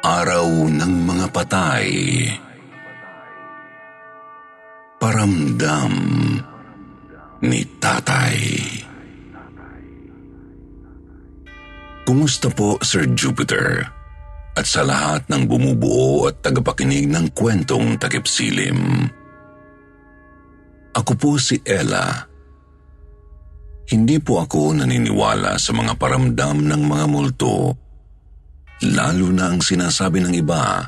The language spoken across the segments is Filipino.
Araw ng mga patay. Paramdam ni tatay. Kumusta po, Sir Jupiter? At sa lahat ng bumubuo at tagapakinig ng kwentong takipsilim. Ako po si Ella. Hindi po ako naniniwala sa mga paramdam ng mga multo. Lalo na ang sinasabi ng iba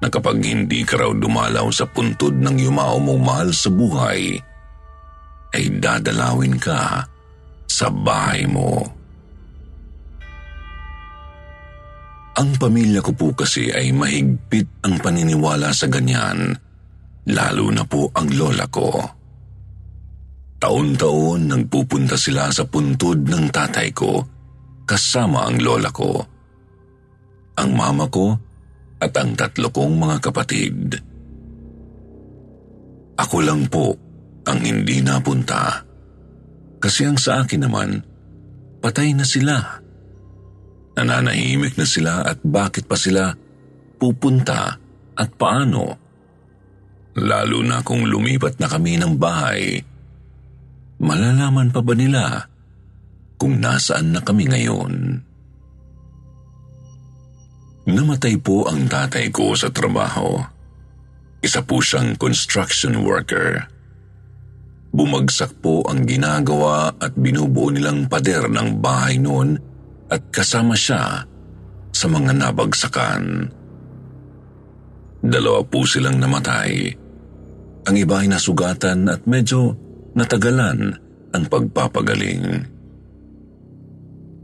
na kapag hindi ka raw dumalaw sa puntod ng yumao mong mahal sa buhay, ay dadalawin ka sa bahay mo. Ang pamilya ko po kasi ay mahigpit ang paniniwala sa ganyan, lalo na po ang lola ko. Taon-taon nagpupunta sila sa puntod ng tatay ko kasama ang lola ko. Ang mama ko at ang tatlo kong mga kapatid. Ako lang po ang hindi napunta. Kasi ang sa akin naman, patay na sila. Nananahimik na sila at bakit pa sila pupunta at paano? Lalo na kung lumipat na kami ng bahay. Malalaman pa ba nila kung nasaan na kami ngayon? Namatay po ang tatay ko sa trabaho. Isa po siyang construction worker. Bumagsak po ang ginagawa at binubuo nilang pader ng bahay noon at kasama siya sa mga nabagsakan. Dalawa po silang namatay. Ang iba ay nasugatan at medyo natagalan ang pagpapagaling.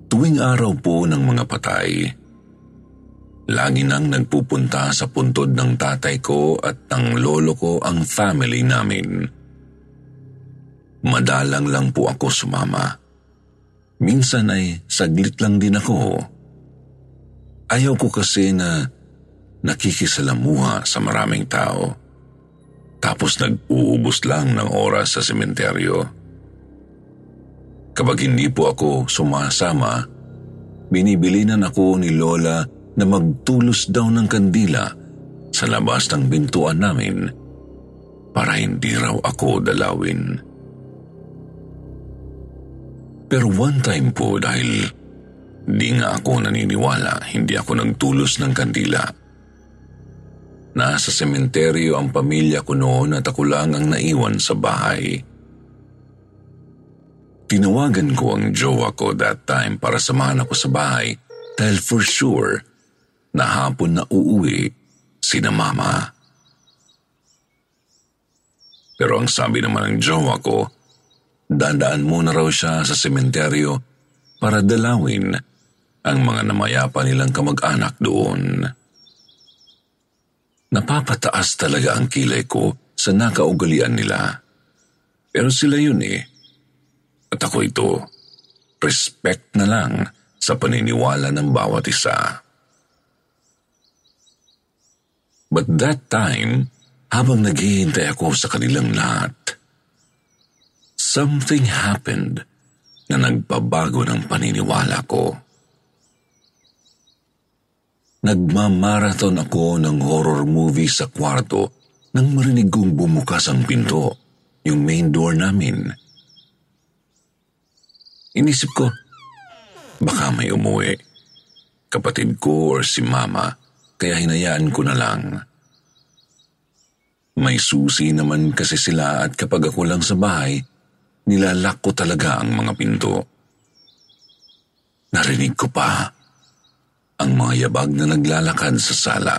Tuwing araw po ng mga patay, lagi nang nagpupunta sa puntod ng tatay ko at ng lolo ko ang family namin. Madalang lang po ako sumama. Minsan ay saglit lang din ako. Ayaw ko kasi na nakikisalamuha sa maraming tao. Tapos nag-uubos lang ng oras sa sementeryo. Kapag hindi po ako sumasama, binibilinan ako ni Lola na magtulos daw ng kandila sa labas ng bintuan namin para hindi raw ako dalawin. Pero one time po dahil di nga ako naniniwala, hindi ako nagtulos ng kandila. Nasa sementeryo ang pamilya ko noon at ako lang ang naiwan sa bahay. Tinawagan ko ang jowa ko that time para samahan ako sa bahay dahil for sure na hapon na uuwi si na mama. Pero ang sabi naman ng jowa ko, dadaan muna raw siya sa sementeryo para dalawin ang mga namayapa nilang kamag-anak doon. Napapataas talaga ang kilay ko sa nakaugalian nila. Pero sila yun eh. At ako ito, respect na lang sa paniniwala ng bawat isa. But that time, habang naghihintay ako sa kanilang lahat, something happened na nagpabago ng paniniwala ko. Nagmamarathon ako ng horror movie sa kwarto nang marinig kong bumukas ang pinto, yung main door namin. Inisip ko, baka may umuwi. Kapatid ko or si mama, kaya hinayaan ko na lang. May susi naman kasi sila at kapag ako lang sa bahay, nilalak ko talaga ang mga pinto. Narinig ko pa ang mga yabag na naglalakad sa sala.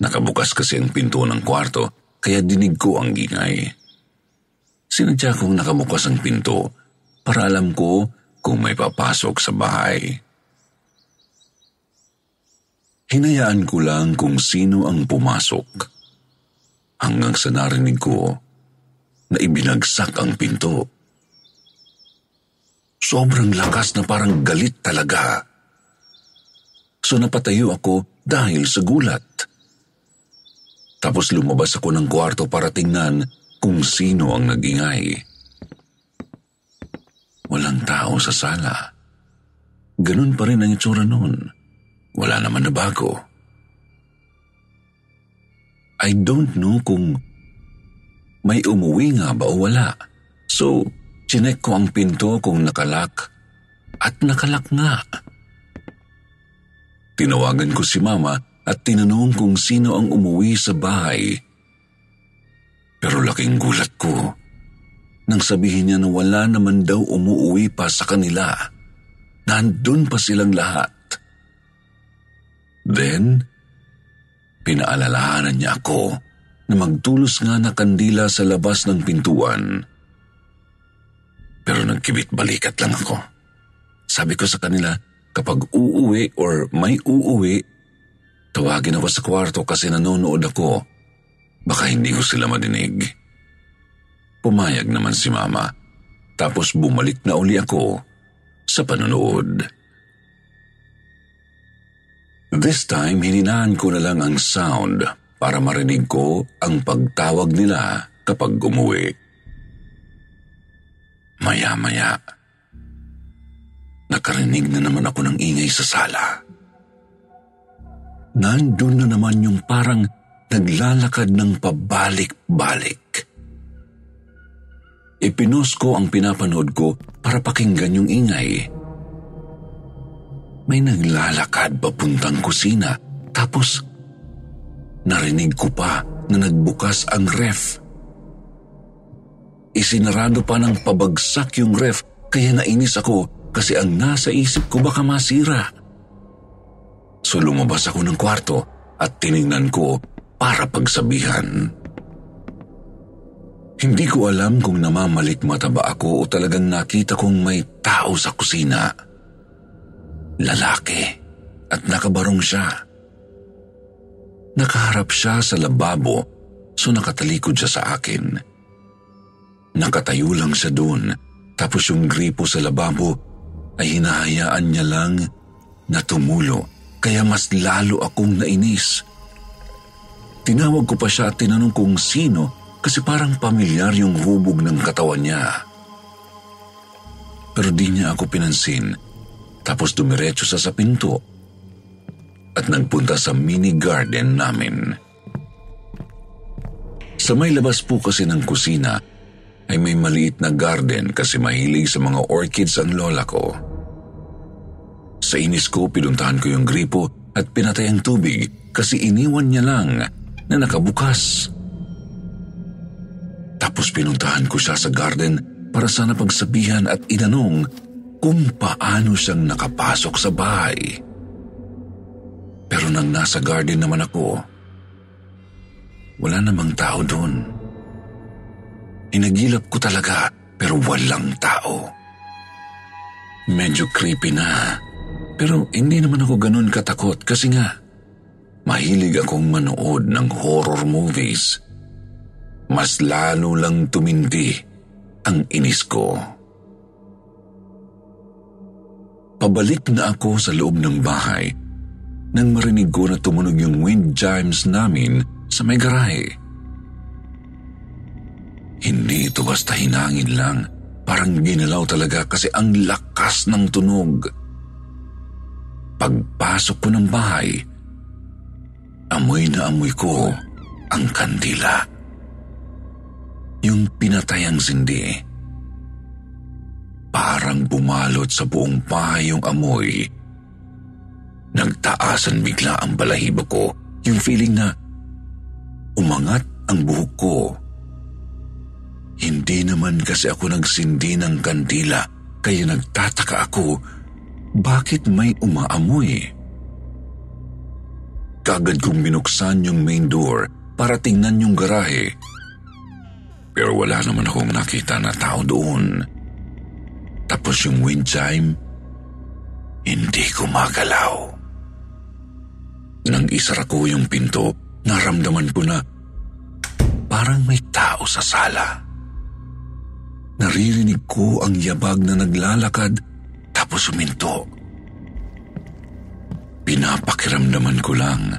Nakabukas kasi ang pinto ng kwarto, kaya dinig ko ang gingay. Sinadya kong nakabukas ang pinto para alam ko kung may papasok sa bahay. Hinayaan ko lang kung sino ang pumasok. Hanggang sa narinig ko na ibinagsak ang pinto. Sobrang lakas na parang galit talaga. So napatayo ako dahil sa gulat. Tapos lumabas ako ng kwarto para tingnan kung sino ang nagingay. Walang tao sa sala. Ganun pa rin ang itsura noon. Wala naman na bago. I don't know kung may umuwi nga ba o wala. So, chinek ko ang pinto kung nakalak at nakalak nga. Tinawagan ko si mama at tinanong kung sino ang umuwi sa bahay. Pero laking gulat ko nang sabihin niya na wala naman daw umuwi pa sa kanila. Nandun pa silang lahat. Then, pinaalalahanan niya ako na magtulos nga na kandila sa labas ng pintuan. Pero nagkibit balikat lang ako. Sabi ko sa kanila, kapag uuwi or may uuwi, tawagin ako sa kwarto kasi nanonood ako. Baka hindi ko sila madinig. Pumayag naman si mama, tapos bumalik na uli ako sa panonood. This time, hininaan ko na lang ang sound para marinig ko ang pagtawag nila kapag umuwi. Maya-maya, nakarinig na naman ako ng ingay sa sala. Nandun na naman yung parang naglalakad ng pabalik-balik. Ipinos ko ang pinapanood ko para pakinggan yung ingay may naglalakad papuntang kusina tapos narinig ko pa na nagbukas ang ref. Isinarado pa ng pabagsak yung ref kaya nainis ako kasi ang nasa isip ko baka masira. So lumabas ako ng kwarto at tiningnan ko para pagsabihan. Hindi ko alam kung namamalik mata ba ako o talagang nakita kong may tao sa kusina lalaki at nakabarong siya. Nakaharap siya sa lababo so nakatalikod siya sa akin. Nakatayo lang siya doon tapos yung gripo sa lababo ay hinahayaan niya lang na tumulo kaya mas lalo akong nainis. Tinawag ko pa siya at tinanong kung sino kasi parang pamilyar yung hubog ng katawan niya. Pero di niya ako pinansin tapos dumiretso sa sa pinto at nagpunta sa mini garden namin. Sa may labas po kasi ng kusina ay may maliit na garden kasi mahilig sa mga orchids ang lola ko. Sa inis ko, pinuntahan ko yung gripo at pinatay ang tubig kasi iniwan niya lang na nakabukas. Tapos pinuntahan ko siya sa garden para sana pagsabihan at inanong kung paano siyang nakapasok sa bahay. Pero nang nasa garden naman ako, wala namang tao doon. Inagilap ko talaga pero walang tao. Medyo creepy na. Pero hindi naman ako ganun katakot kasi nga, mahilig akong manood ng horror movies. Mas lalo lang tumindi ang inis ko. Pabalik na ako sa loob ng bahay nang marinig ko na tumunog yung wind chimes namin sa may garahe. Hindi ito basta hinangin lang. Parang ginalaw talaga kasi ang lakas ng tunog. Pagpasok ko ng bahay, amoy na amoy ko ang kandila. Yung pinatayang sindi. Parang bumalot sa buong bahay yung amoy. Nagtaasan bigla ang balahibo ko, yung feeling na umangat ang buhok ko. Hindi naman kasi ako nagsindi ng kandila, kaya nagtataka ako bakit may umaamoy. Kagad kong binuksan yung main door para tingnan yung garahe. Pero wala naman akong nakita na tao doon. Tapos yung wind chime, hindi ko magalaw. Nang isara ko yung pinto, naramdaman ko na parang may tao sa sala. Naririnig ko ang yabag na naglalakad tapos suminto. Pinapakiramdaman ko lang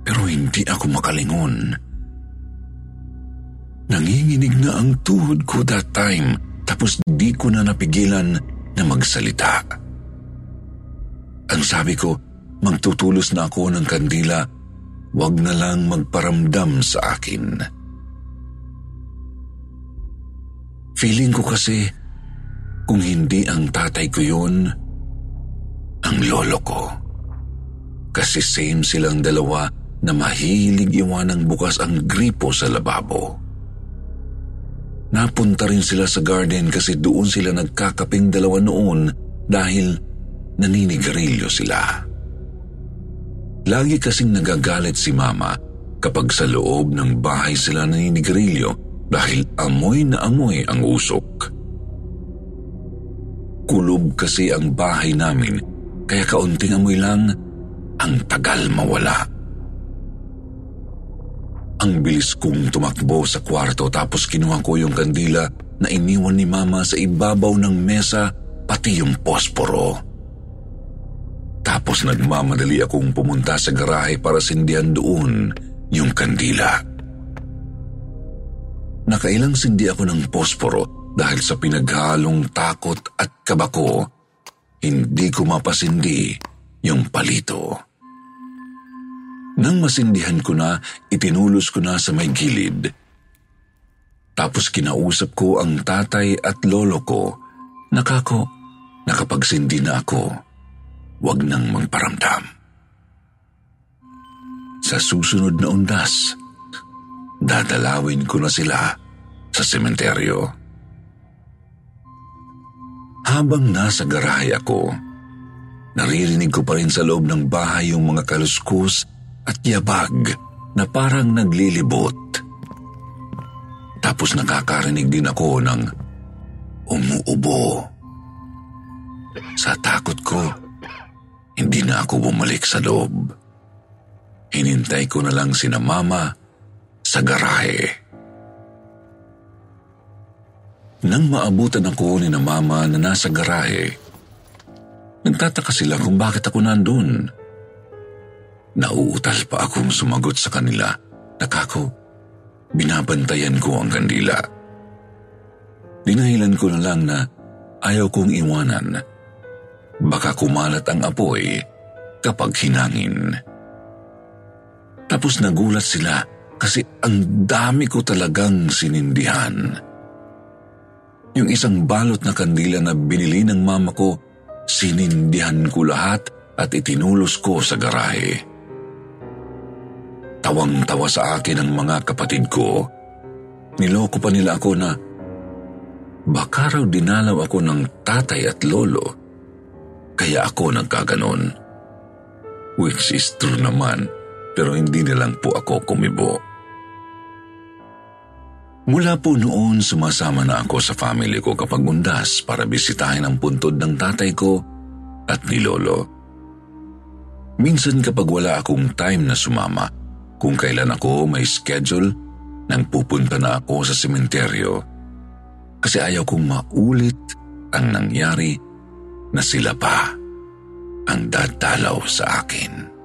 pero hindi ako makalingon. Nanginginig na ang tuhod ko that time tapos di ko na napigilan na magsalita. Ang sabi ko, magtutulos na ako ng kandila, wag na lang magparamdam sa akin. Feeling ko kasi, kung hindi ang tatay ko yun, ang lolo ko. Kasi same silang dalawa na mahilig iwanang bukas ang gripo sa lababo. Napunta rin sila sa garden kasi doon sila nagkakaping dalawa noon dahil naninigarilyo sila. Lagi kasing nagagalit si mama kapag sa loob ng bahay sila naninigarilyo dahil amoy na amoy ang usok. Kulob kasi ang bahay namin kaya kaunting amoy lang ang tagal mawala. Ang bilis kong tumakbo sa kwarto tapos kinuha ko yung kandila na iniwan ni mama sa ibabaw ng mesa pati yung posporo. Tapos nagmamadali akong pumunta sa garahe para sindihan doon yung kandila. Nakailang sindi ako ng posporo dahil sa pinaghalong takot at kabako, hindi ko mapasindi yung palito. Nang masindihan ko na, itinulos ko na sa may gilid. Tapos kinausap ko ang tatay at lolo ko. Nakako, nakapagsindi na ako wag nang magparamdam. Sa susunod na undas, dadalawin ko na sila sa sementeryo. Habang nasa garahe ako, naririnig ko pa rin sa loob ng bahay yung mga kaluskus at yabag na parang naglilibot. Tapos nakakarinig din ako ng umuubo. Sa takot ko, hindi na ako bumalik sa loob. Hinintay ko na lang si na mama sa garahe. Nang maabutan ako ni na mama na nasa garahe, nagtataka sila kung bakit ako nandun. Nauutal pa akong sumagot sa kanila. Nakako, binabantayan ko ang kandila. Dinahilan ko na lang na ayaw kong iwanan Baka kumalat ang apoy kapag hinangin. Tapos nagulat sila kasi ang dami ko talagang sinindihan. Yung isang balot na kandila na binili ng mama ko, sinindihan ko lahat at itinulos ko sa garahe. Tawang-tawa sa akin ang mga kapatid ko. Niloko pa nila ako na baka raw dinalaw ako ng tatay at lolo kaya ako nagkaganon. Which is true naman, pero hindi na lang po ako kumibo. Mula po noon, sumasama na ako sa family ko kapag undas para bisitahin ang puntod ng tatay ko at ni Lolo. Minsan kapag wala akong time na sumama, kung kailan ako may schedule, nang pupunta na ako sa sementeryo. Kasi ayaw kong maulit ang nangyari na sila pa ang dadalaw sa akin.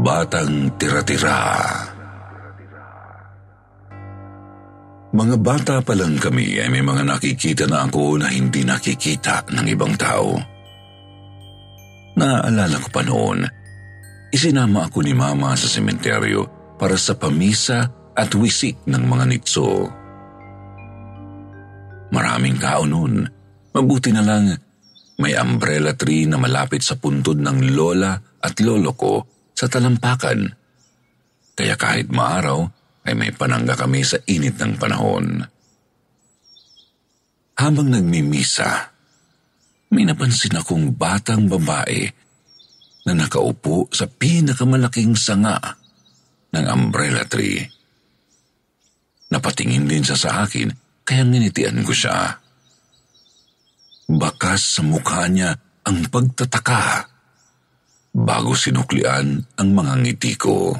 Batang Tira-Tira Mga bata pa lang kami ay may mga nakikita na ako na hindi nakikita ng ibang tao. Naaalala ko pa noon, isinama ako ni Mama sa sementeryo para sa pamisa at wisik ng mga nitso. Maraming tao noon. Mabuti na lang may umbrella tree na malapit sa puntod ng lola at lolo ko sa talampakan. Kaya kahit maaraw ay may panangga kami sa init ng panahon. Habang nagmimisa, may napansin akong batang babae na nakaupo sa pinakamalaking sanga ng umbrella tree. Napatingin din siya sa akin kaya nginitian ko siya. Bakas sa mukha niya ang pagtataka bago sinuklian ang mga ngiti ko.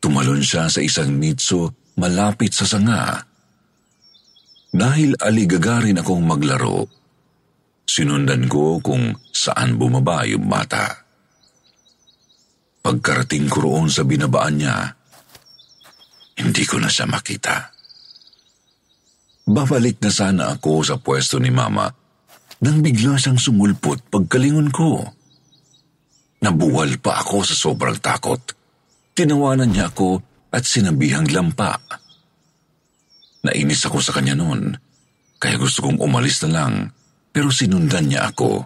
Tumalon siya sa isang nitso malapit sa sanga. Dahil aligagarin akong maglaro, sinundan ko kung saan bumaba yung bata. Pagkarating ko roon sa binabaan niya, hindi ko na siya makita. Babalik na sana ako sa pwesto ni Mama nang bigla siyang sumulpot pagkalingon ko. Nabuwal pa ako sa sobrang takot. Tinawanan niya ako at sinabihang lampa. Nainis ako sa kanya noon, kaya gusto kong umalis na lang, pero sinundan niya ako.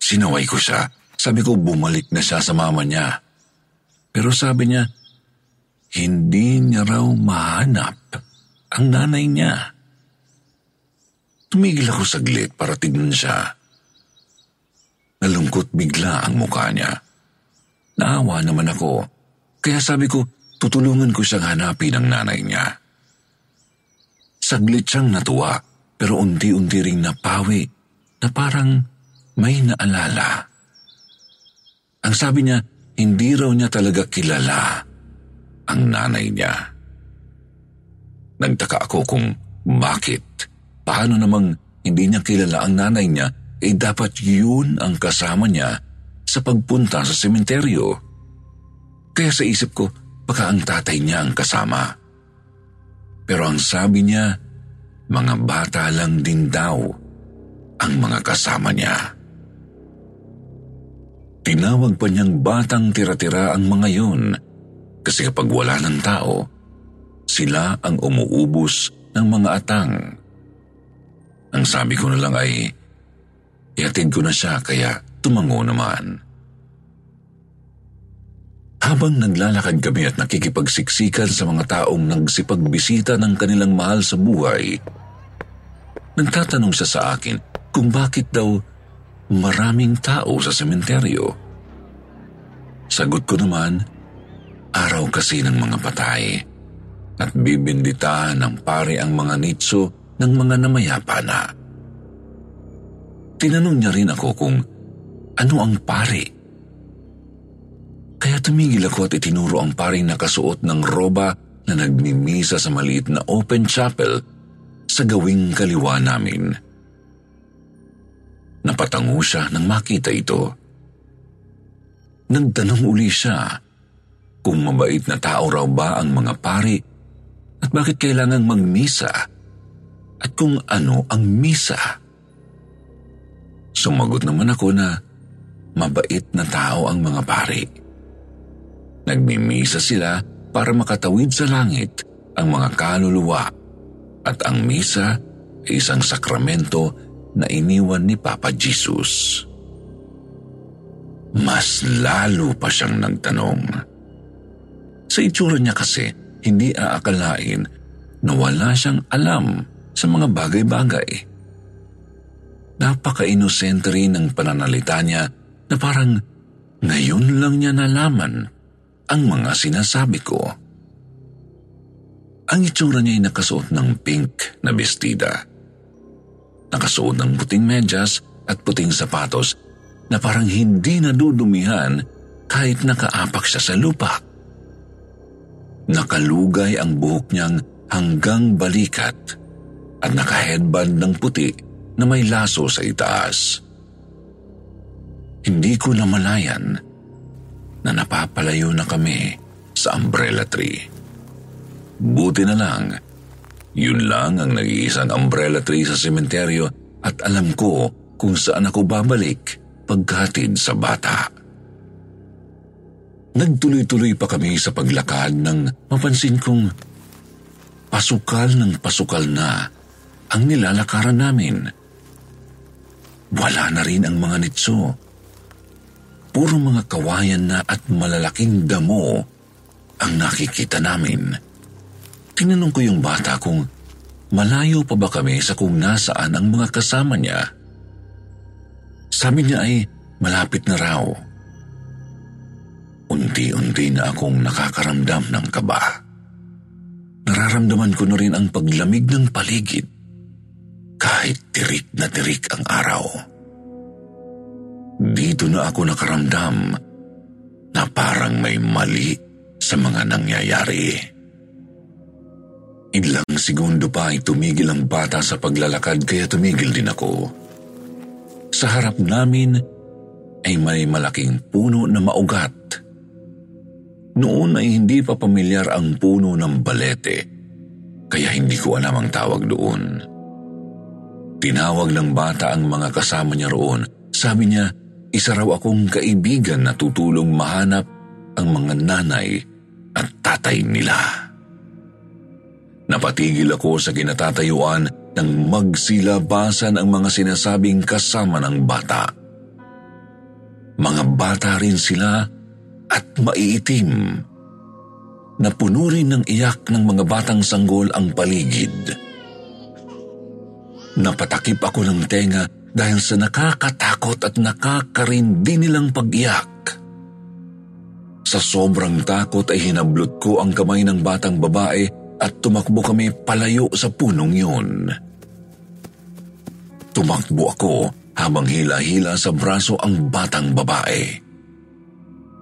Sinaway ko siya sabi ko bumalik na siya sa mama niya. Pero sabi niya, hindi niya raw mahanap ang nanay niya. Tumigil ako saglit para tignan siya. Nalungkot bigla ang mukha niya. Naawa naman ako, kaya sabi ko, tutulungan ko siyang hanapin ang nanay niya. Saglit siyang natuwa, pero unti-unti ring napawi na parang may naalala. Ang sabi niya, hindi raw niya talaga kilala ang nanay niya. Nagtaka ako kung bakit. Paano namang hindi niya kilala ang nanay niya, eh dapat yun ang kasama niya sa pagpunta sa sementeryo. Kaya sa isip ko, baka ang tatay niya ang kasama. Pero ang sabi niya, mga bata lang din daw ang mga kasama niya. Tinawag pa niyang batang tira-tira ang mga yun kasi kapag wala ng tao, sila ang umuubos ng mga atang. Ang sabi ko na lang ay, iatid ko na siya kaya tumango naman. Habang naglalakad kami at nakikipagsiksikan sa mga taong nagsipagbisita ng kanilang mahal sa buhay, nagtatanong siya sa akin kung bakit daw maraming tao sa sementeryo. Sagot ko naman, araw kasi ng mga patay at bibinditahan ng pare ang mga nitso ng mga namayapa na. Tinanong niya rin ako kung ano ang pare. Kaya tumigil ako at itinuro ang paring nakasuot ng roba na nagmimisa sa maliit na open chapel sa gawing kaliwa namin. Napatango siya nang makita ito. Nagtanong uli siya kung mabait na tao raw ba ang mga pari at bakit kailangang magmisa at kung ano ang misa. Sumagot naman ako na mabait na tao ang mga pari. Nagmimisa sila para makatawid sa langit ang mga kaluluwa at ang misa ay isang sakramento na iniwan ni Papa Jesus. Mas lalo pa siyang nagtanong. Sa itsura niya kasi, hindi aakalain na wala siyang alam sa mga bagay-bagay. Napaka-inosente rin ng pananalita niya na parang ngayon lang niya nalaman ang mga sinasabi ko. Ang itsura niya ay nakasuot ng pink na bestida. Nakasuot ng puting medyas at puting sapatos na parang hindi nadudumihan kahit nakaapak siya sa lupa. Nakalugay ang buhok niyang hanggang balikat at naka-headband ng puti na may laso sa itaas. Hindi ko namalayan na napapalayo na kami sa umbrella tree. Buti na lang, yun lang ang nag-iisang umbrella tree sa sementeryo at alam ko kung saan ako babalik pagkatid sa bata. Nagtuloy-tuloy pa kami sa paglakad nang mapansin kong pasukal ng pasukal na ang nilalakaran namin. Wala na rin ang mga nitso. Puro mga kawayan na at malalaking damo ang nakikita namin. Tinanong ko yung bata kung malayo pa ba kami sa kung nasaan ang mga kasama niya. Sabi niya ay malapit na raw. Unti-unti na akong nakakaramdam ng kaba. Nararamdaman ko na rin ang paglamig ng paligid kahit tirik na tirik ang araw. Dito na ako nakaramdam na parang may mali sa mga nangyayari. Ilang segundo pa ay tumigil ang bata sa paglalakad kaya tumigil din ako. Sa harap namin ay may malaking puno na maugat. Noon ay hindi pa pamilyar ang puno ng balete, kaya hindi ko alam ang tawag doon. Tinawag ng bata ang mga kasama niya roon. Sabi niya, isa raw akong kaibigan na tutulong mahanap ang mga nanay at tatay nila. Napatigil ako sa kinatatayuan nang magsilabasan ang mga sinasabing kasama ng bata. Mga bata rin sila at maiitim. Napuno rin ng iyak ng mga batang sanggol ang paligid. Napatakip ako ng tenga dahil sa nakakatakot at nakakarindi nilang pag-iyak. Sa sobrang takot ay hinablot ko ang kamay ng batang babae at tumakbo kami palayo sa punong yun. Tumakbo ako habang hila-hila sa braso ang batang babae.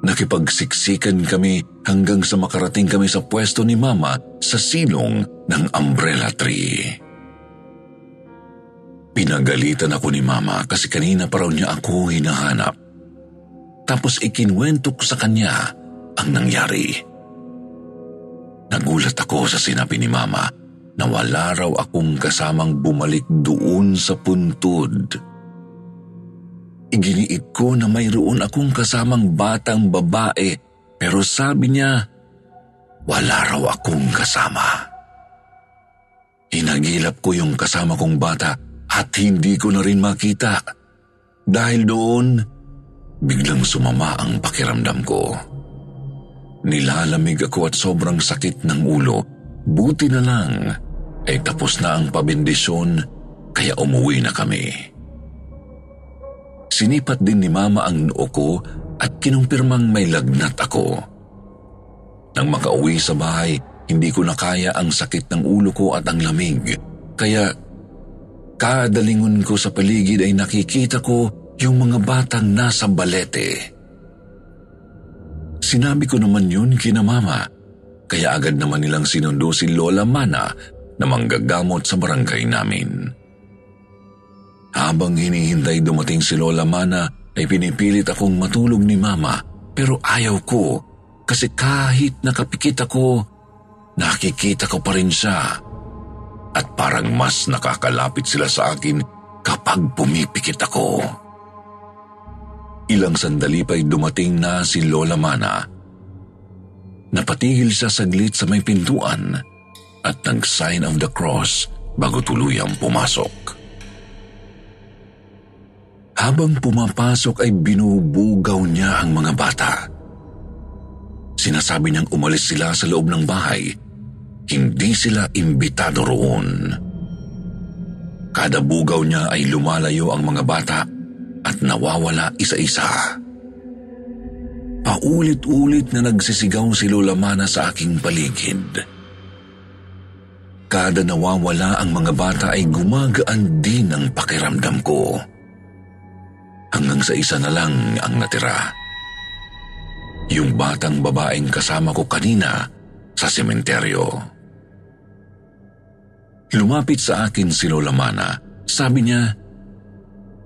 Nakipagsiksikan kami hanggang sa makarating kami sa pwesto ni Mama sa silong ng umbrella tree. Pinagalitan ako ni Mama kasi kanina pa raw niya ako hinahanap. Tapos ikinwento ko sa kanya ang nangyari. Nagulat ako sa sinabi ni Mama na wala raw akong kasamang bumalik doon sa puntod. Iginiit ko na mayroon akong kasamang batang babae pero sabi niya wala raw akong kasama. Hinagilap ko yung kasama kong bata at hindi ko na rin makita. Dahil doon, biglang sumama ang pakiramdam ko. Nilalamig ako at sobrang sakit ng ulo. Buti na lang ay tapos na ang pabindisyon kaya umuwi na kami. Sinipat din ni Mama ang noo ko at kinumpirmang may lagnat ako. Nang makauwi sa bahay, hindi ko na kaya ang sakit ng ulo ko at ang lamig. Kaya kada lingon ko sa paligid ay nakikita ko yung mga batang nasa balete. Sinabi ko naman yun kina mama, kaya agad naman nilang sinundo si Lola Mana na manggagamot sa barangay namin. Habang hinihintay dumating si Lola Mana, ay pinipilit akong matulog ni mama pero ayaw ko kasi kahit nakapikit ako, nakikita ko pa rin siya. At parang mas nakakalapit sila sa akin kapag pumipikit ako. Ilang sandali pa'y dumating na si Lola Mana. Napatigil siya saglit sa may pintuan at nag-sign of the cross bago tuluyang pumasok. Habang pumapasok ay binubugaw niya ang mga bata. Sinasabi niyang umalis sila sa loob ng bahay. Hindi sila imbitado roon. Kada bugaw niya ay lumalayo ang mga bata at nawawala isa-isa. Paulit-ulit na nagsisigaw si Lola Mana sa aking paligid. Kada nawawala ang mga bata ay gumagaan din ang pakiramdam ko. Hanggang sa isa na lang ang natira. Yung batang babaeng kasama ko kanina sa sementeryo. Lumapit sa akin si Lola Mana. Sabi niya,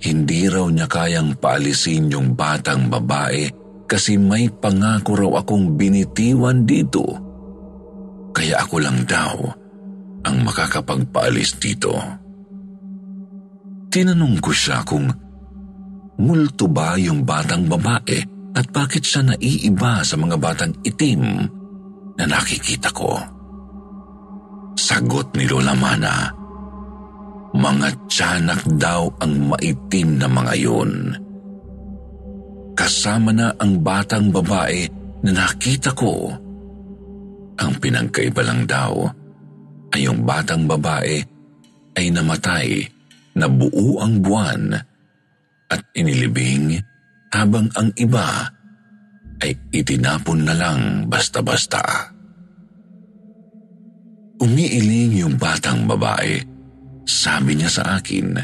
hindi raw niya kayang paalisin yung batang babae kasi may pangako raw akong binitiwan dito. Kaya ako lang daw ang makakapagpaalis dito. Tinanong ko siya kung multo ba yung batang babae at bakit siya naiiba sa mga batang itim na nakikita ko. Sagot ni Lola Mana, mga tiyanak daw ang maitim na mga yun kasama na ang batang babae na nakita ko. Ang pinagkaiba lang daw ay yung batang babae ay namatay na buo ang buwan at inilibing habang ang iba ay itinapon na lang basta-basta. Umiiling yung batang babae. Sabi niya sa akin,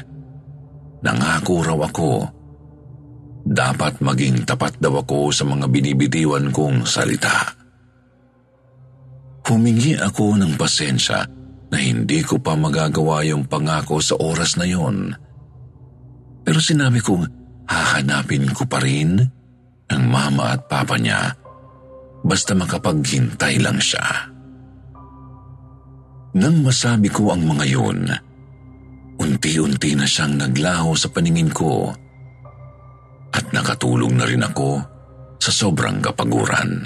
nangako raw ako dapat maging tapat daw ako sa mga binibitiwan kong salita. Humingi ako ng pasensya na hindi ko pa magagawa yung pangako sa oras na yon. Pero sinabi kong hahanapin ko pa rin ang mama at papa niya basta makapaghintay lang siya. Nang masabi ko ang mga yun, unti-unti na siyang naglaho sa paningin ko at nakatulong na rin ako sa sobrang kapaguran.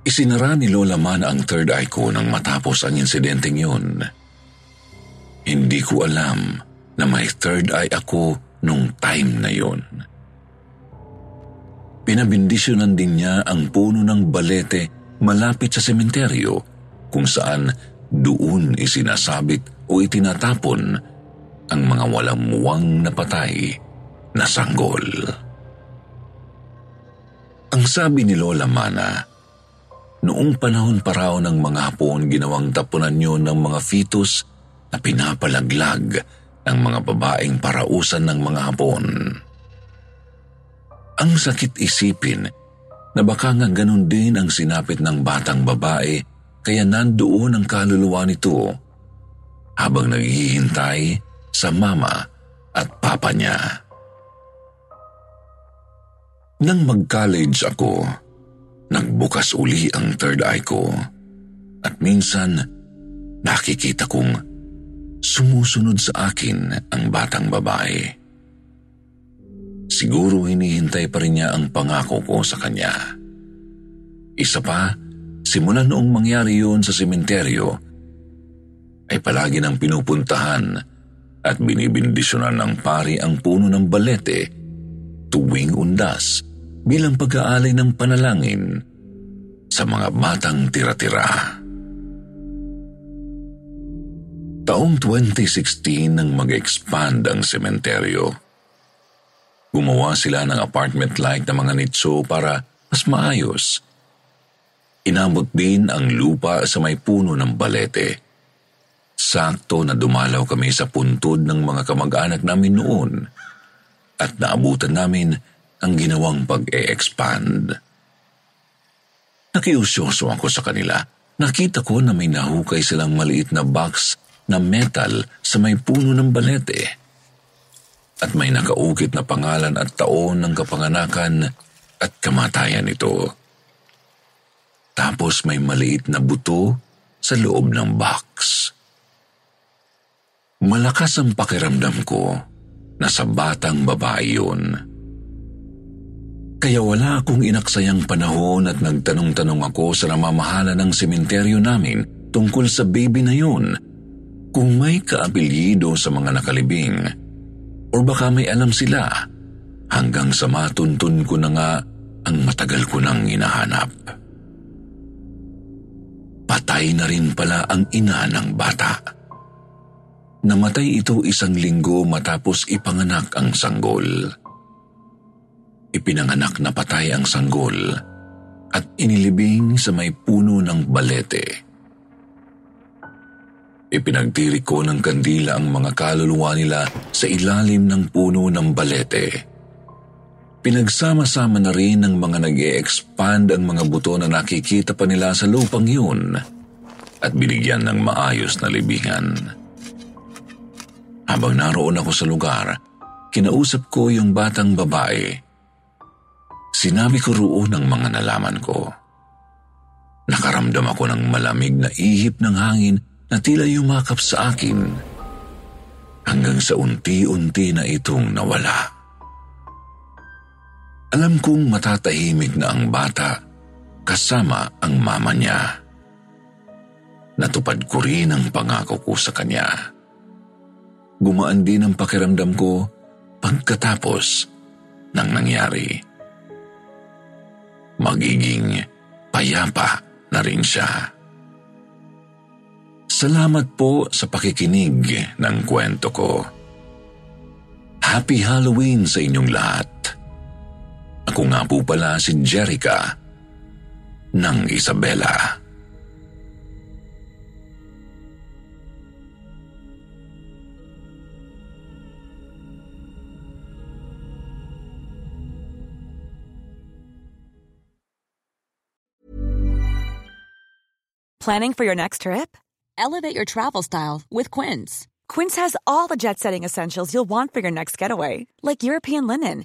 Isinara ni Lola Man ang third eye ko nang matapos ang insidenteng yun. Hindi ko alam na may third eye ako nung time na yun. Pinabindisyonan din niya ang puno ng balete malapit sa sementeryo kung saan doon isinasabit o itinatapon ang mga walang muwang na patay na sanggol. Ang sabi ni Lola Mana, noong panahon pa raw ng mga hapon ginawang tapunan yun ng mga fetus na pinapalaglag ng mga babaeng parausan ng mga hapon. Ang sakit isipin na baka nga ganun din ang sinapit ng batang babae kaya nandoon ang kaluluwa nito habang naghihintay sa mama at papa niya. Nang mag-college ako, nagbukas uli ang third eye ko at minsan nakikita kong sumusunod sa akin ang batang babae. Siguro hinihintay pa rin niya ang pangako ko sa kanya. Isa pa, simula noong mangyari yun sa sementeryo, ay palagi nang pinupuntahan at binibindisyonan ng pari ang puno ng balete tuwing undas bilang pag-aalay ng panalangin sa mga batang tira-tira. Taong 2016 nang mag-expand ang sementeryo. Gumawa sila ng apartment-like na mga nitso para mas maayos. Inabot din ang lupa sa may puno ng balete Sakto na dumalaw kami sa puntod ng mga kamag-anak namin noon at naabutan namin ang ginawang pag-e-expand. Nakiusyoso ako sa kanila. Nakita ko na may nahukay silang maliit na box na metal sa may puno ng balete. At may nakaukit na pangalan at taon ng kapanganakan at kamatayan nito. Tapos may maliit na buto sa loob ng box. Malakas ang pakiramdam ko na sa batang babae yun. Kaya wala akong inaksayang panahon at nagtanong-tanong ako sa namamahala ng sementeryo namin tungkol sa baby na yun kung may kaapelyido sa mga nakalibing or baka may alam sila hanggang sa matuntun ko na nga ang matagal ko nang hinahanap. Patay na rin pala ang ina ng bata. Namatay ito isang linggo matapos ipanganak ang sanggol. Ipinanganak na patay ang sanggol at inilibing sa may puno ng balete. Ipinagtirik ko ng kandila ang mga kaluluwa nila sa ilalim ng puno ng balete. Pinagsama-sama na rin ng mga nag expand ang mga buto na nakikita pa nila sa lupang yun at binigyan ng maayos na libingan. Habang naroon ako sa lugar, kinausap ko yung batang babae Sinabi ko roon ang mga nalaman ko. Nakaramdam ako ng malamig na ihip ng hangin na tila yumakap sa akin hanggang sa unti-unti na itong nawala. Alam kong matatahimik na ang bata kasama ang mama niya. Natupad ko rin ang pangako ko sa kanya. Gumaan din ang pakiramdam ko pagkatapos ng nangyari magiging payapa na rin siya. Salamat po sa pakikinig ng kwento ko. Happy Halloween sa inyong lahat. Ako nga po pala si Jerica ng Isabela. Planning for your next trip? Elevate your travel style with Quince. Quince has all the jet setting essentials you'll want for your next getaway, like European linen,